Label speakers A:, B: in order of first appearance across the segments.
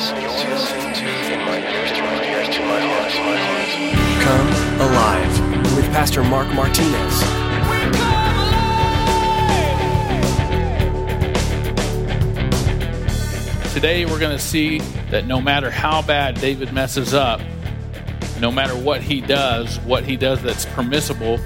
A: listening to In My Ears to My Ears to My Heart.
B: Come Alive with Pastor Mark Martinez.
C: Today, we're going to see that no matter how bad David messes up, no matter what he does, what he does that's permissible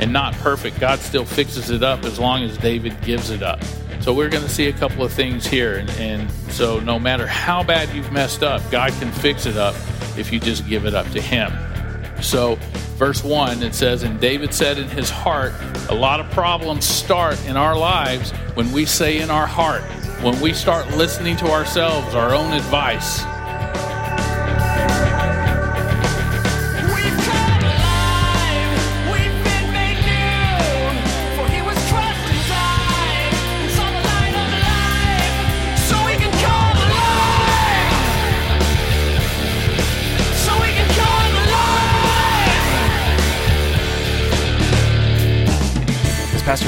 C: and not perfect, God still fixes it up as long as David gives it up. So, we're going to see a couple of things here. And, and so, no matter how bad you've messed up, God can fix it up if you just give it up to Him. So, verse 1, it says, And David said in his heart, a lot of problems start in our lives when we say in our heart, when we start listening to ourselves, our own advice.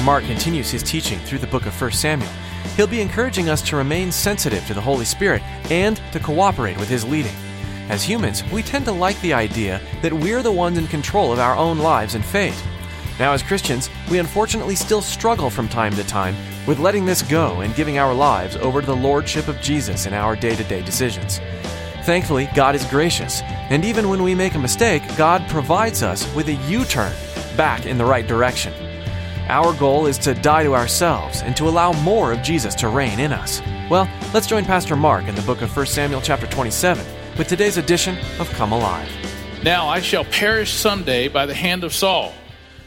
D: Pastor Mark continues his teaching through the book of 1 Samuel, he'll be encouraging us to remain sensitive to the Holy Spirit and to cooperate with his leading. As humans, we tend to like the idea that we're the ones in control of our own lives and fate. Now, as Christians, we unfortunately still struggle from time to time with letting this go and giving our lives over to the Lordship of Jesus in our day to day decisions. Thankfully, God is gracious, and even when we make a mistake, God provides us with a U turn back in the right direction. Our goal is to die to ourselves and to allow more of Jesus to reign in us. Well, let's join Pastor Mark in the book of 1 Samuel chapter 27 with today's edition of Come Alive.
C: Now I shall perish someday by the hand of Saul.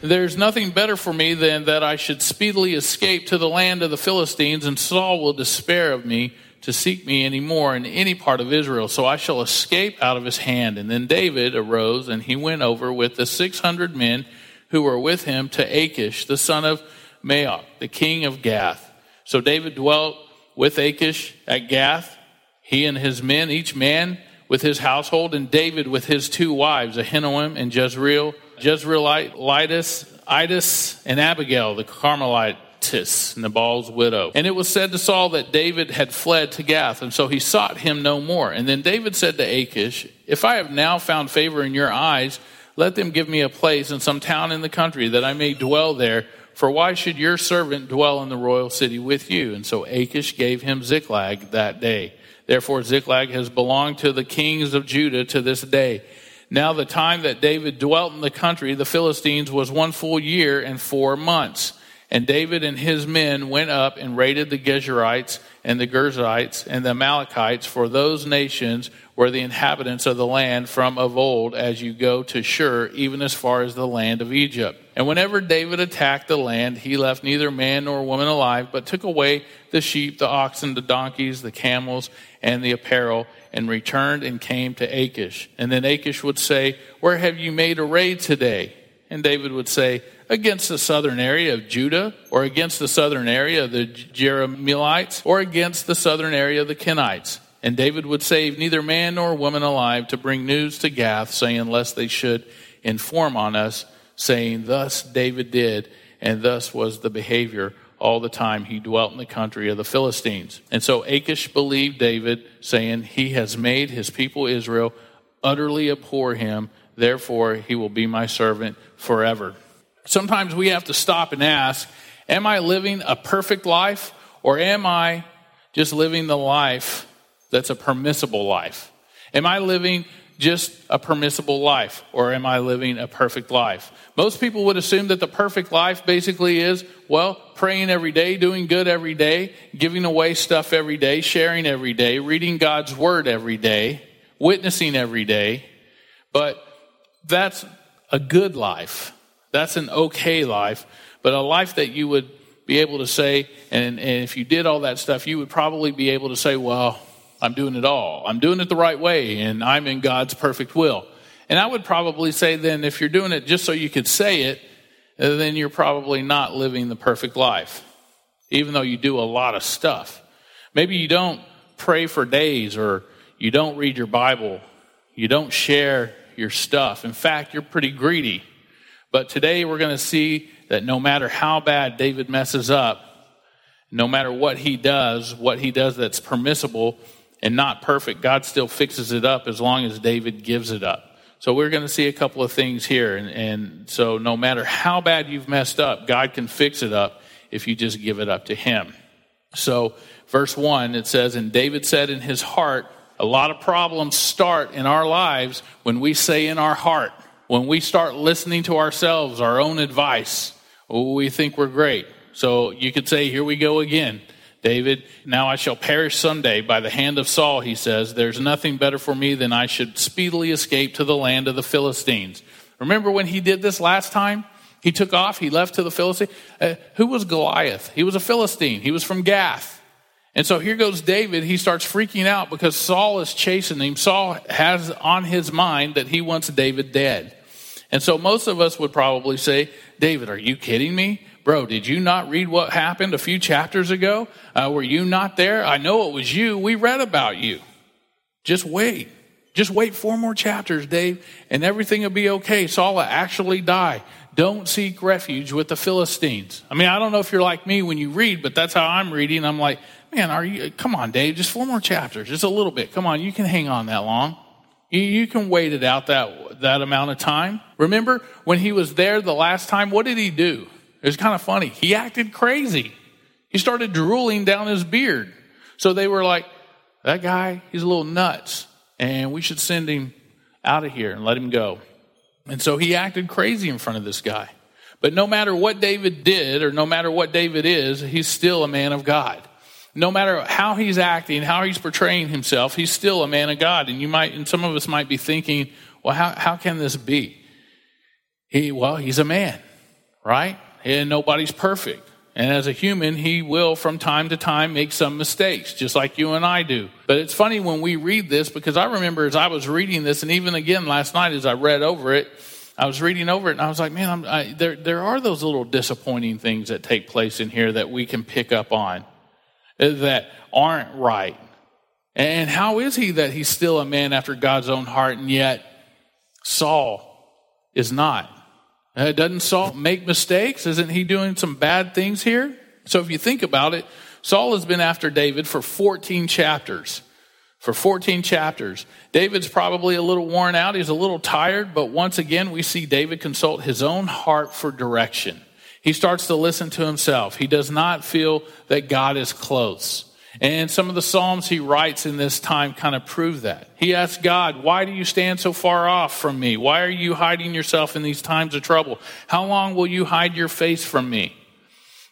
C: There's nothing better for me than that I should speedily escape to the land of the Philistines, and Saul will despair of me to seek me any more in any part of Israel. So I shall escape out of his hand. And then David arose, and he went over with the 600 men who were with him to Achish, the son of Maoch, the king of Gath. So David dwelt with Achish at Gath, he and his men, each man with his household, and David with his two wives, Ahinoam and Jezreel, Jezreelite, Jezreelitess, Idis, and Abigail, the Carmelitess, Nabal's widow. And it was said to Saul that David had fled to Gath, and so he sought him no more. And then David said to Achish, If I have now found favor in your eyes, let them give me a place in some town in the country that I may dwell there. For why should your servant dwell in the royal city with you? And so Achish gave him Ziklag that day. Therefore, Ziklag has belonged to the kings of Judah to this day. Now, the time that David dwelt in the country, the Philistines, was one full year and four months. And David and his men went up and raided the Geshurites and the Girzites and the Amalekites, for those nations were the inhabitants of the land from of old, as you go to Shur, even as far as the land of Egypt. And whenever David attacked the land, he left neither man nor woman alive, but took away the sheep, the oxen, the donkeys, the camels, and the apparel, and returned and came to Achish. And then Achish would say, Where have you made a raid today? And David would say, Against the southern area of Judah, or against the southern area of the Jerahmeelites, or against the southern area of the Kenites. And David would save neither man nor woman alive to bring news to Gath, saying, Lest they should inform on us, saying, Thus David did, and thus was the behavior all the time he dwelt in the country of the Philistines. And so Achish believed David, saying, He has made his people Israel utterly abhor him, therefore he will be my servant forever. Sometimes we have to stop and ask, Am I living a perfect life, or am I just living the life that's a permissible life? Am I living just a permissible life, or am I living a perfect life? Most people would assume that the perfect life basically is, well, praying every day, doing good every day, giving away stuff every day, sharing every day, reading God's word every day, witnessing every day. But that's a good life. That's an okay life. But a life that you would be able to say, and, and if you did all that stuff, you would probably be able to say, well, I'm doing it all. I'm doing it the right way, and I'm in God's perfect will. And I would probably say then, if you're doing it just so you could say it, uh, then you're probably not living the perfect life, even though you do a lot of stuff. Maybe you don't pray for days, or you don't read your Bible, you don't share your stuff. In fact, you're pretty greedy. But today we're going to see that no matter how bad David messes up, no matter what he does, what he does that's permissible, and not perfect, God still fixes it up as long as David gives it up. So we're going to see a couple of things here. And, and so no matter how bad you've messed up, God can fix it up if you just give it up to Him. So, verse 1, it says, And David said in his heart, a lot of problems start in our lives when we say in our heart, when we start listening to ourselves, our own advice, oh, we think we're great. So you could say, Here we go again. David, now I shall perish someday by the hand of Saul, he says. There's nothing better for me than I should speedily escape to the land of the Philistines. Remember when he did this last time? He took off, he left to the Philistines. Uh, who was Goliath? He was a Philistine, he was from Gath. And so here goes David. He starts freaking out because Saul is chasing him. Saul has on his mind that he wants David dead. And so most of us would probably say, David, are you kidding me? Bro, did you not read what happened a few chapters ago? Uh, were you not there? I know it was you. We read about you. Just wait. Just wait four more chapters, Dave, and everything will be okay. Saul will actually die. Don't seek refuge with the Philistines. I mean, I don't know if you're like me when you read, but that's how I'm reading. I'm like, man, are you, come on, Dave, just four more chapters, just a little bit. Come on, you can hang on that long. You, you can wait it out that, that amount of time. Remember when he was there the last time, what did he do? It was kind of funny. He acted crazy. He started drooling down his beard. So they were like, that guy, he's a little nuts, and we should send him out of here and let him go. And so he acted crazy in front of this guy. But no matter what David did, or no matter what David is, he's still a man of God. No matter how he's acting, how he's portraying himself, he's still a man of God. And you might, and some of us might be thinking, well, how, how can this be? He, well, he's a man, right? And nobody's perfect. And as a human, he will from time to time make some mistakes, just like you and I do. But it's funny when we read this because I remember as I was reading this, and even again last night as I read over it, I was reading over it and I was like, man, I, there, there are those little disappointing things that take place in here that we can pick up on uh, that aren't right. And how is he that he's still a man after God's own heart and yet Saul is not? Uh, doesn't Saul make mistakes? Isn't he doing some bad things here? So if you think about it, Saul has been after David for 14 chapters. For 14 chapters. David's probably a little worn out. He's a little tired, but once again, we see David consult his own heart for direction. He starts to listen to himself. He does not feel that God is close. And some of the Psalms he writes in this time kind of prove that. He asks God, Why do you stand so far off from me? Why are you hiding yourself in these times of trouble? How long will you hide your face from me?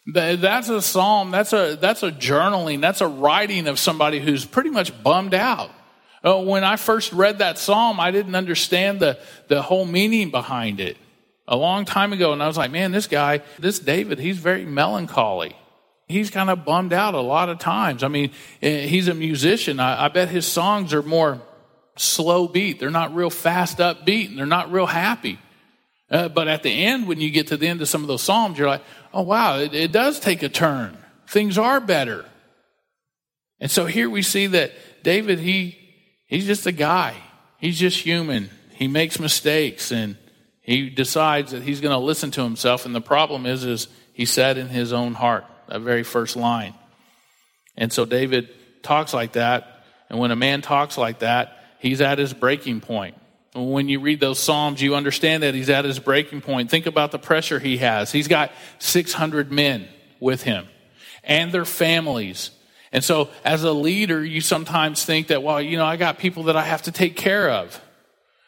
C: That's a psalm, that's a, that's a journaling, that's a writing of somebody who's pretty much bummed out. Uh, when I first read that psalm, I didn't understand the, the whole meaning behind it a long time ago. And I was like, man, this guy, this David, he's very melancholy he's kind of bummed out a lot of times. I mean, eh, he's a musician. I, I, bet his songs are more slow beat. They're not real fast upbeat and they're not real happy. Uh, but at the end, when you get to the end of some of those Psalms, you're like, oh, wow, it, it does take a turn. Things are better. And so here we see that David, he, he's just a guy. He's just human. He makes mistakes and he decides that he's going to listen to himself. And the problem is, is he said in his own heart that very first line. And so David talks like that. And when a man talks like that, he's at his breaking point. When you read those Psalms, you understand that he's at his breaking point. Think about the pressure he has. He's got 600 men with him and their families. And so, as a leader, you sometimes think that, well, you know, I got people that I have to take care of.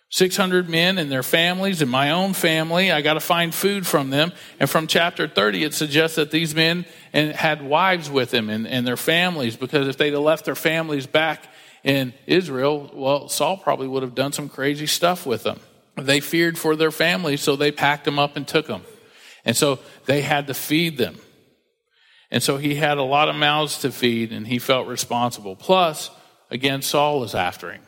C: 600 men and their families and my own family. I got to find food from them. And from chapter 30, it suggests that these men had wives with them and, and their families because if they'd have left their families back in Israel, well, Saul probably would have done some crazy stuff with them. They feared for their families, so they packed them up and took them. And so they had to feed them. And so he had a lot of mouths to feed and he felt responsible. Plus, again, Saul is after him.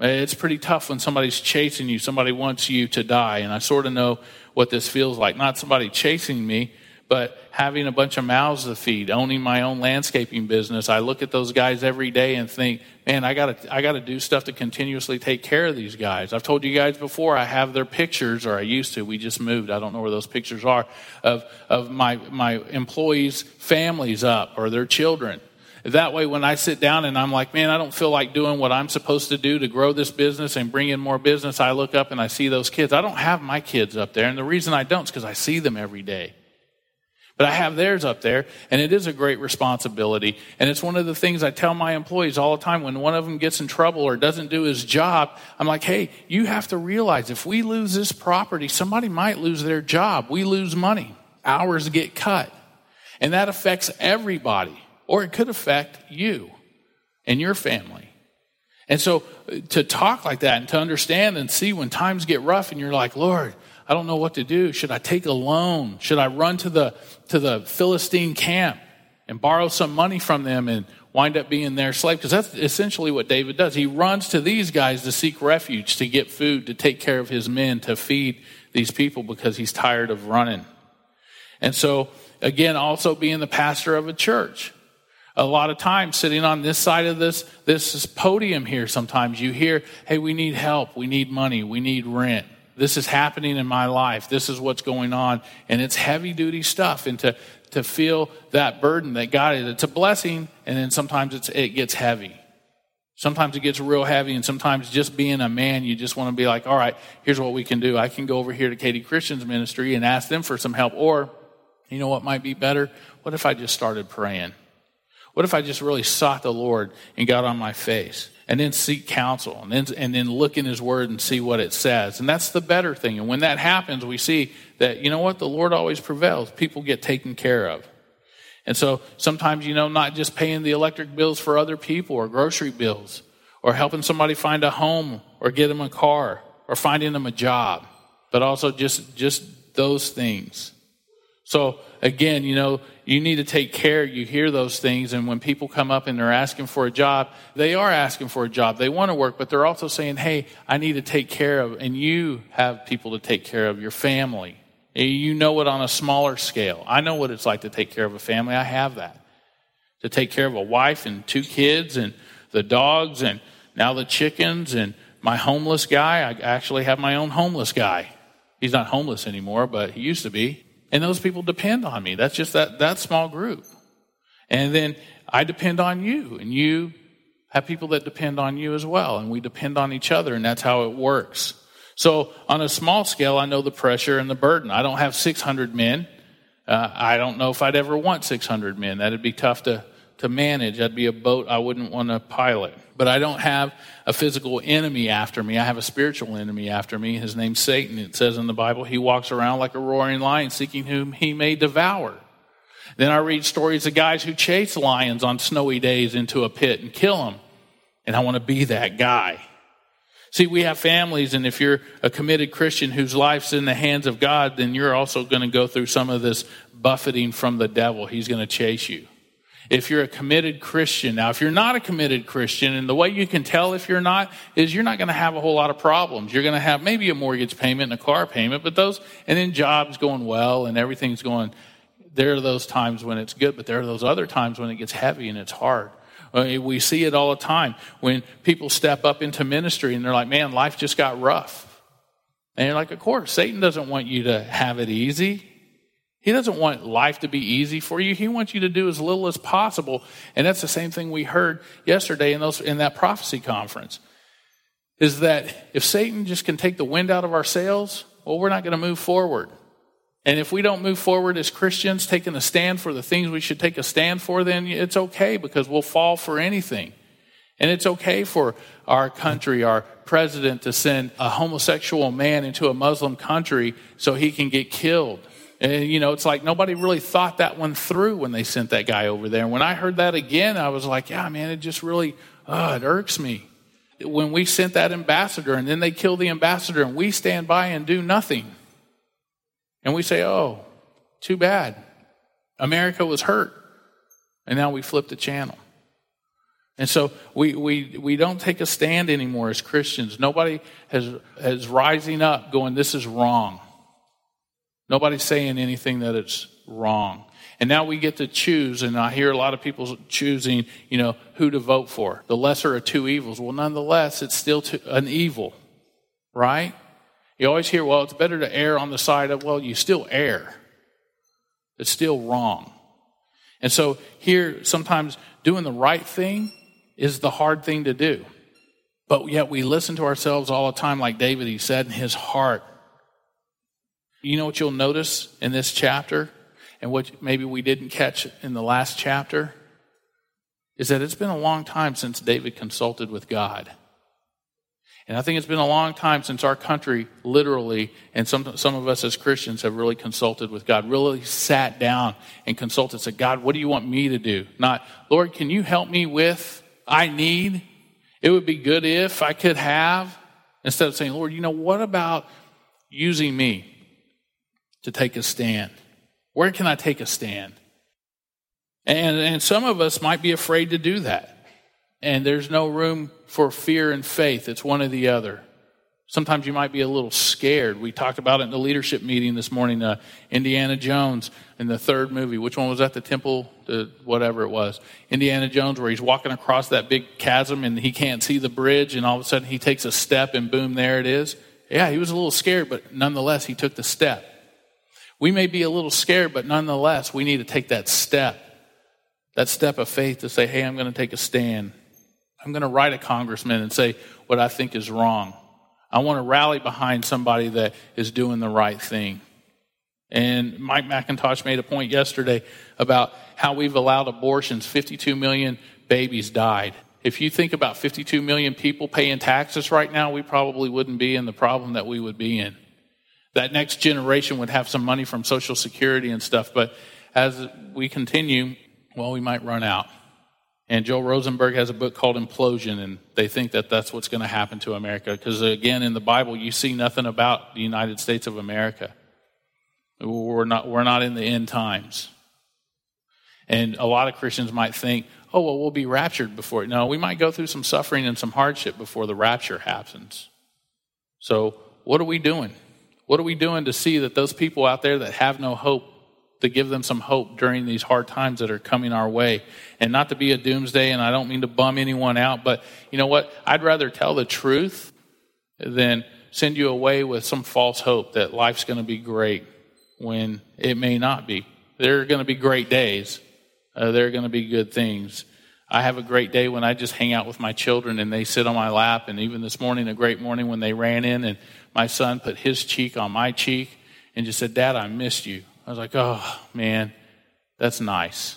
C: It's pretty tough when somebody's chasing you, somebody wants you to die. And I sort of know what this feels like. Not somebody chasing me, but having a bunch of mouths to feed, owning my own landscaping business. I look at those guys every day and think, man, I gotta, I gotta do stuff to continuously take care of these guys. I've told you guys before, I have their pictures, or I used to, we just moved. I don't know where those pictures are, of, of my, my employees' families up or their children. That way, when I sit down and I'm like, man, I don't feel like doing what I'm supposed to do to grow this business and bring in more business, I look up and I see those kids. I don't have my kids up there. And the reason I don't is because I see them every day. But I have theirs up there, and it is a great responsibility. And it's one of the things I tell my employees all the time when one of them gets in trouble or doesn't do his job. I'm like, hey, you have to realize if we lose this property, somebody might lose their job. We lose money, hours get cut. And that affects everybody, or it could affect you and your family. And so uh, to talk like that and to understand and see when times get rough and you're like, Lord, I don't know what to do. Should I take a loan? Should I run to the, to the Philistine camp and borrow some money from them and wind up being their slave? Because that's essentially what David does. He runs to these guys to seek refuge, to get food, to take care of his men, to feed these people because he's tired of running. And so, again, also being the pastor of a church. A lot of times sitting on this side of this, this podium here, sometimes you hear, hey, we need help, we need money, we need rent this is happening in my life. This is what's going on. And it's heavy duty stuff. And to, to feel that burden that God is, it's a blessing. And then sometimes it's, it gets heavy. Sometimes it gets real heavy. And sometimes just being a man, you just want to be like, all right, here's what we can do. I can go over here to Katy Christian's ministry and ask them for some help. Or, you know what might be better? What if I just started praying? What if I just really sought the Lord and got on my face? and then seek counsel and then, and then look in his word and see what it says. And that's the better thing. And when that happens, we see that, you know what, the Lord always prevails. People get taken care of. And so sometimes, you know, not just paying the electric bills for other people or grocery bills or helping somebody find a home or get them a car or finding them a job, but also just, just those things. So again, you know, you need to take care. You hear those things. And when people come up and they're asking for a job, they are asking for a job. They want to work, but they're also saying, Hey, I need to take care of, and you have people to take care of your family. You know it on a smaller scale. I know what it's like to take care of a family. I have that. To take care of a wife and two kids and the dogs and now the chickens and my homeless guy. I actually have my own homeless guy. He's not homeless anymore, but he used to be. And those people depend on me. That's just that, that small group. And then I depend on you, and you have people that depend on you as well, and we depend on each other, and that's how it works. So on a small scale, I know the pressure and the burden. I don't have 600 men. Uh, I don't know if I'd ever want 600 men. That'd be tough to, to manage. I'd be a boat I wouldn't want to pilot. But I don't have a physical enemy after me. I have a spiritual enemy after me. His name's Satan. It says in the Bible, he walks around like a roaring lion, seeking whom he may devour. Then I read stories of guys who chase lions on snowy days into a pit and kill them. And I want to be that guy. See, we have families, and if you're a committed Christian whose life's in the hands of God, then you're also going to go through some of this buffeting from the devil. He's going to chase you if you're a committed Christian. Now, if you're not a committed Christian, and the way you can tell if you're not is you're not going to have a whole lot of problems. You're going to have maybe a mortgage payment and a car payment, but those, and then jobs going well and everything's going, there are those times when it's good, but there are those other times when it gets heavy and it's hard. We see it all the time when people step up into ministry and they're like, man, life just got rough. And you're like, of course, Satan doesn't want you to have it easy. He doesn't want life to be easy for you. He wants you to do as little as possible. And that's the same thing we heard yesterday in, those, in that prophecy conference. Is that if Satan just can take the wind out of our sails, well, we're not going to move forward. And if we don't move forward as Christians, taking a stand for the things we should take a stand for, then it's okay because we'll fall for anything. And it's okay for our country, our president, to send a homosexual man into a Muslim country so he can get killed. And, you know, it's like nobody really thought that one through when they sent that guy over there. When I heard that again, I was like, yeah, man, it just really, oh, it irks me. When we sent that ambassador and then they kill the ambassador and we stand by and do nothing. And we say, oh, too bad. America was hurt. And now we flip the channel. And so we, we, we don't take a stand anymore as Christians. Nobody has, has rising up going, this is wrong. Nobody's saying anything that it's wrong. And now we get to choose, and I hear a lot of people choosing, you know, who to vote for. The lesser of two evils. Well, nonetheless, it's still an evil, right? You always hear, well, it's better to err on the side of, well, you still err. It's still wrong. And so here, sometimes doing the right thing is the hard thing to do. But yet we listen to ourselves all the time, like David, he said in his heart. You know what you'll notice in this chapter, and what maybe we didn't catch in the last chapter, is that it's been a long time since David consulted with God. And I think it's been a long time since our country, literally, and some, some of us as Christians have really consulted with God, really sat down and consulted, said, God, what do you want me to do? Not, Lord, can you help me with, I need, it would be good if I could have, instead of saying, Lord, you know, what about using me to take a stand? Where can I take a stand? And, and some of us might be afraid to do that. And there's no room for fear and faith. It's one or the other. Sometimes you might be a little scared. We talked about it in the leadership meeting this morning. Uh, Indiana Jones in the third movie. Which one was that? The temple, the whatever it was. Indiana Jones, where he's walking across that big chasm and he can't see the bridge, and all of a sudden he takes a step, and boom, there it is. Yeah, he was a little scared, but nonetheless, he took the step. We may be a little scared, but nonetheless, we need to take that step. That step of faith to say, hey, I'm going to take a stand. I'm going to write a congressman and say what I think is wrong. I want to rally behind somebody that is doing the right thing. And Mike MacIntosh made a point yesterday about how we've allowed abortions. 52 million babies died. If you think about 52 million people paying taxes right now, we probably wouldn't be in the problem that we would be in. That next generation would have some money from Social Security and stuff, but as we continue, well, we might run out. And Joel Rosenberg has a book called Implosion, and they think that that's what's going to happen to America. Because again, in the Bible, you see nothing about the United States of America. We're not, we're not in the end times. And a lot of Christians might think, oh, well, we'll be raptured before. No, we might go through some suffering and some hardship before the rapture happens. So, what are we doing? What are we doing to see that those people out there that have no hope to give them some hope during these hard times that are coming our way. And not to be a doomsday, and I don't mean to bum anyone out, but you know what? I'd rather tell the truth than send you away with some false hope that life's going to be great when it may not be. There are going to be great days, uh, there are going to be good things. I have a great day when I just hang out with my children and they sit on my lap. And even this morning, a great morning when they ran in and my son put his cheek on my cheek and just said, Dad, I missed you. I was like, oh, man, that's nice.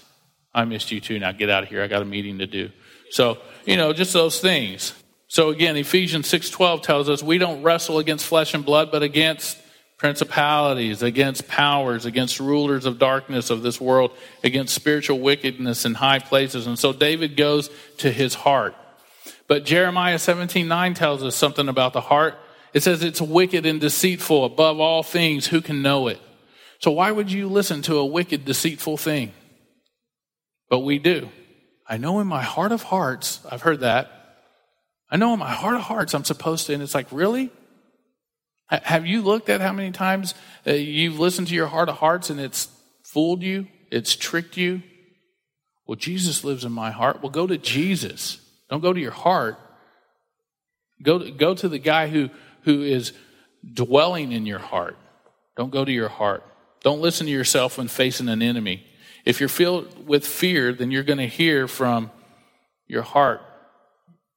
C: I missed you too. Now get out of here. I got a meeting to do. So, you know, just those things. So again, Ephesians 6:12 tells us we don't wrestle against flesh and blood, but against principalities, against powers, against rulers of darkness of this world, against spiritual wickedness in high places. And so David goes to his heart. But Jeremiah 17:9 tells us something about the heart. It says it's wicked and deceitful above all things, who can know it? So why would you listen to a wicked, deceitful thing? But we do. I know in my heart of hearts, I've heard that. I know in my heart of hearts I'm supposed to, and it's like, really? Have you looked at how many times uh, you've listened to your heart of hearts and it's fooled you? It's tricked you? Well, Jesus lives in my heart. Well, go to Jesus. Don't go to your heart. Go to, go to the guy who, who is dwelling in your heart. Don't go to your heart. Don't listen to yourself when facing an enemy. If you're filled with fear, then you're going to hear from your heart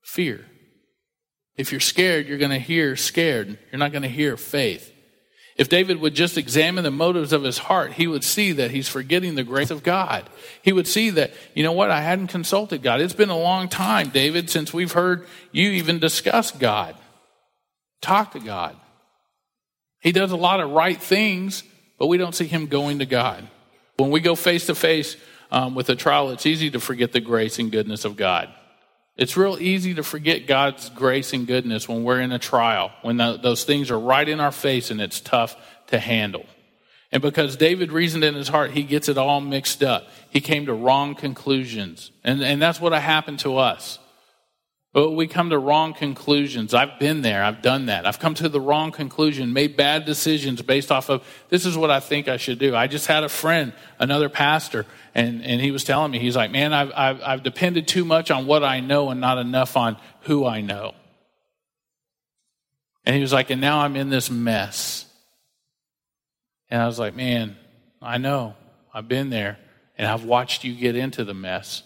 C: fear. If you're scared, you're going to hear scared. You're not going to hear faith. If David would just examine the motives of his heart, he would see that he's forgetting the grace of God. He would see that, you know what, I hadn't consulted God. It's been a long time, David, since we've heard you even discuss God. Talk to God. He does a lot of right things, but we don't see him going to God. When we go face to face um, with a trial, it's easy to forget the grace and goodness of God. It's real easy to forget God's grace and goodness when we're in a trial, when the, those things are right in our face and it's tough to handle. And because David reasoned in his heart, he gets it all mixed up. He came to wrong conclusions. And, and that's what happened to us. But we come to wrong conclusions. I've been there. I've done that. I've come to the wrong conclusion, made bad decisions based off of this is what I think I should do. I just had a friend, another pastor, and, and he was telling me, he's like, man, I've, I've, I've depended too much on what I know and not enough on who I know. And he was like, and now I'm in this mess. And I was like, man, I know. I've been there. and I've watched you get into the mess.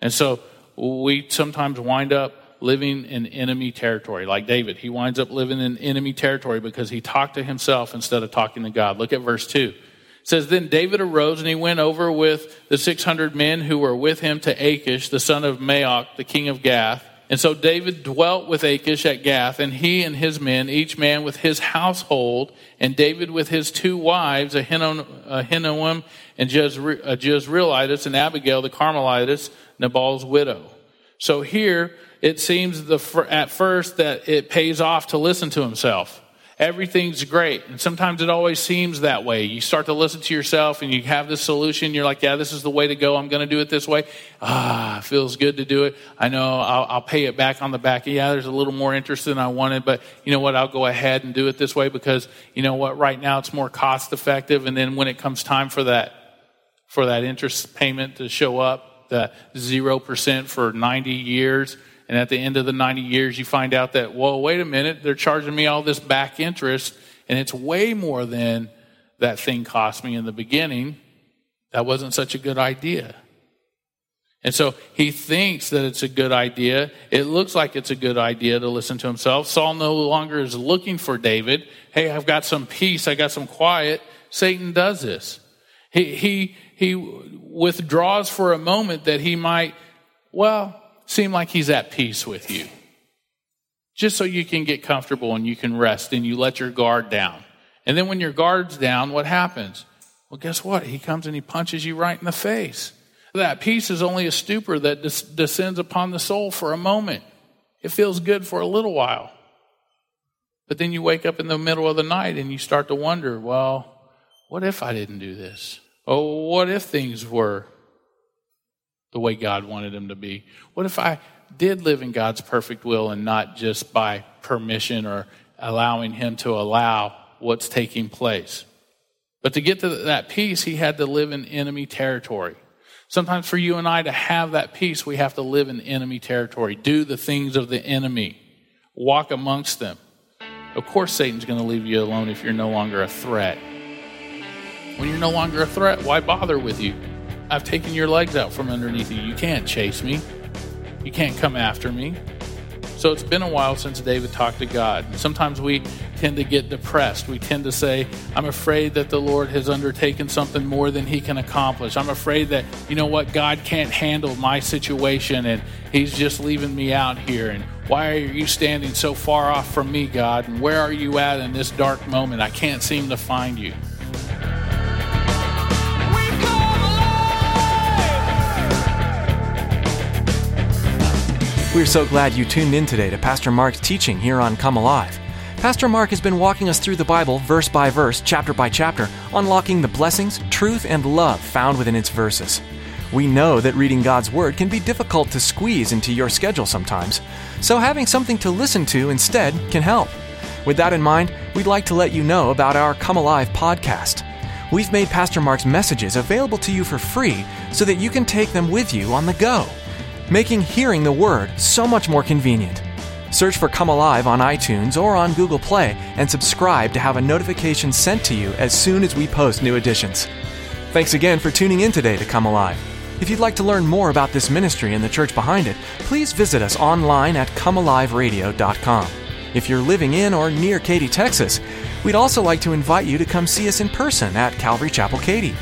C: And so we sometimes wind up living in enemy territory, like David. He winds up living in enemy territory because he talked to himself instead of talking to God. Look at verse 2. It says, Then David arose and he went over with the 600 men who were with him to Achish, the son of Maoch, the king of Gath. And so David dwelt with Achish at Gath, and he and his men, each man with his household, and David with his two wives, Ahinoam and uh, Jezreelitess, and Abigail the Carmelitess, Nabal's widow. So here, it seems the, at first that it pays off to listen to himself. Everything's great. And sometimes it always seems that way. You start to listen to yourself and you have this solution. You're like, yeah, this is the way to go. I'm going to do it this way. Ah, feels good to do it. I know I'll, I'll pay it back on the back. Yeah, there's a little more interest than I wanted, but you know what? I'll go ahead and do it this way because you know what? Right now it's more cost effective. And then when it comes time for that, for that interest payment to show up, the 0% for 90 years, and at the end of the 90 years, you find out that, well, wait a minute, they're charging me all this back interest, and it's way more than that thing cost me in the beginning. That wasn't such a good idea. And so he thinks that it's a good idea. It looks like it's a good idea to listen to himself. Saul no longer is looking for David. Hey, I've got some peace, I got some quiet. Satan does this. He, he, he withdraws for a moment that he might, well, seem like he's at peace with you. Just so you can get comfortable and you can rest and you let your guard down. And then when your guard's down, what happens? Well, guess what? He comes and he punches you right in the face. That peace is only a stupor that des- descends upon the soul for a moment. It feels good for a little while. But then you wake up in the middle of the night and you start to wonder, well, what if I didn't do this? Oh, what if things were the way God wanted them to be? What if I did live in God's perfect will and not just by permission or allowing Him to allow what's taking place? But to get to that peace, he had to live in enemy territory. Sometimes for you and I to have that peace, we have to live in enemy territory, do the things of the enemy, walk amongst them. Of course, Satan's going to leave you alone if you're no longer a threat. When you're no longer a threat, why bother with you? I've taken your legs out from underneath you. You can't chase me. You can't come after me. So it's been a while since David talked to God. Sometimes we tend to get depressed. We tend to say, I'm afraid that the Lord has undertaken something more than he can accomplish. I'm afraid that, you know what, God can't handle my situation and he's just leaving me out here. And why are you standing so far off from me, God? And where are you at in this dark moment? I can't seem to find you.
D: We're so glad you tuned in today to Pastor Mark's teaching here on Come Alive. Pastor Mark has been walking us through the Bible verse by verse, chapter by chapter, unlocking the blessings, truth, and love found within its verses. We know that reading God's Word can be difficult to squeeze into your schedule sometimes, so having something to listen to instead can help. With that in mind, we'd like to let you know about our Come Alive podcast. We've made Pastor Mark's messages available to you for free so that you can take them with you on the go, making hearing the Word so much more convenient. Search for Come Alive on iTunes or on Google Play and subscribe to have a notification sent to you as soon as we post new editions. Thanks again for tuning in today to Come Alive. If you'd like to learn more about this ministry and the church behind it, please visit us online at comealiveradio.com. If you're living in or near Katy, Texas, we'd also like to invite you to come see us in person at Calvary Chapel Katy.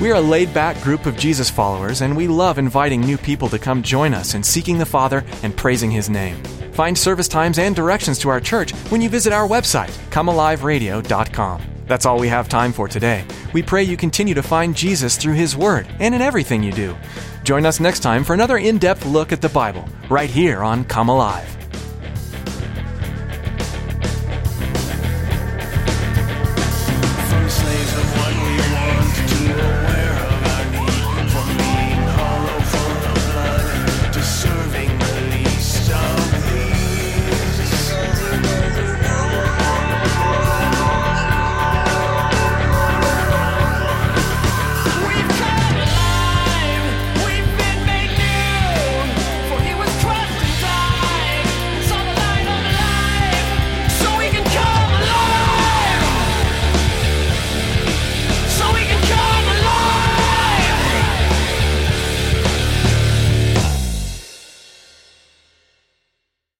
D: We're a laid back group of Jesus followers, and we love inviting new people to come join us in seeking the Father and praising His name. Find service times and directions to our church when you visit our website, comealiveradio.com. That's all we have time for today. We pray you continue to find Jesus through His Word and in everything you do. Join us next time for another in depth look at the Bible, right here on Come Alive.